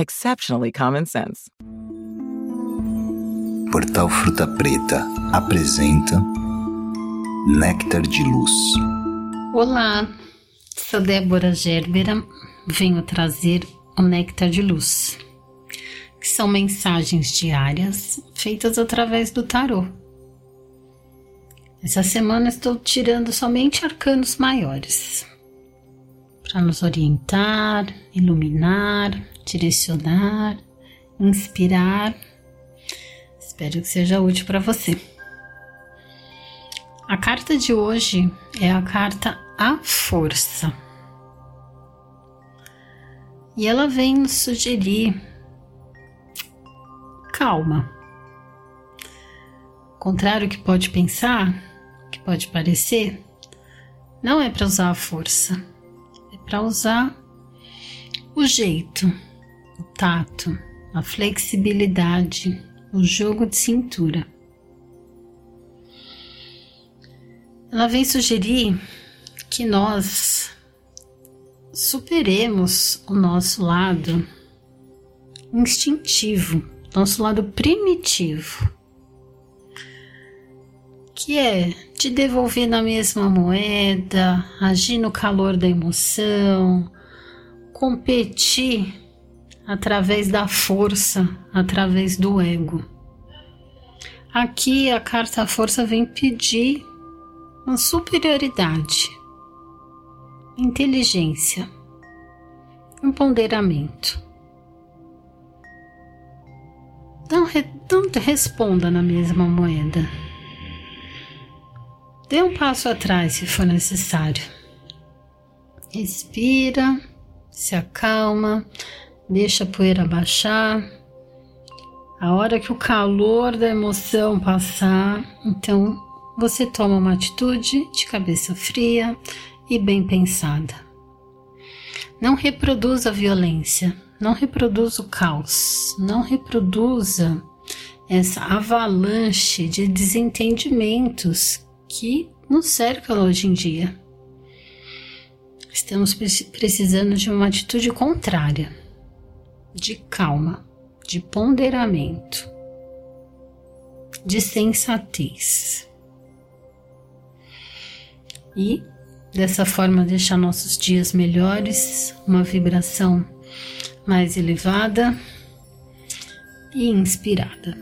exceptionally common sense. Portal Fruta Preta apresenta Néctar de Luz. Olá, sou Débora Gerbera. Venho trazer o Néctar de Luz, que são mensagens diárias feitas através do tarô. Essa semana estou tirando somente arcanos maiores para nos orientar, iluminar, direcionar, inspirar. Espero que seja útil para você. A carta de hoje é a carta A Força. E ela vem sugerir calma. Contrário que pode pensar, que pode parecer, não é para usar a força, é para usar o jeito, o tato, a flexibilidade, o jogo de cintura. Ela vem sugerir que nós superemos o nosso lado instintivo, nosso lado primitivo que é te devolver na mesma moeda, agir no calor da emoção, competir através da força, através do ego. Aqui a carta força vem pedir uma superioridade, inteligência, um ponderamento. Não, não responda na mesma moeda. Dê um passo atrás se for necessário. Respira, se acalma, deixa a poeira baixar. A hora que o calor da emoção passar, então você toma uma atitude de cabeça fria e bem pensada. Não reproduza a violência, não reproduza o caos, não reproduza essa avalanche de desentendimentos que nos cercam hoje em dia. Estamos precisando de uma atitude contrária, de calma, de ponderamento, de sensatez. E dessa forma deixar nossos dias melhores, uma vibração mais elevada e inspirada.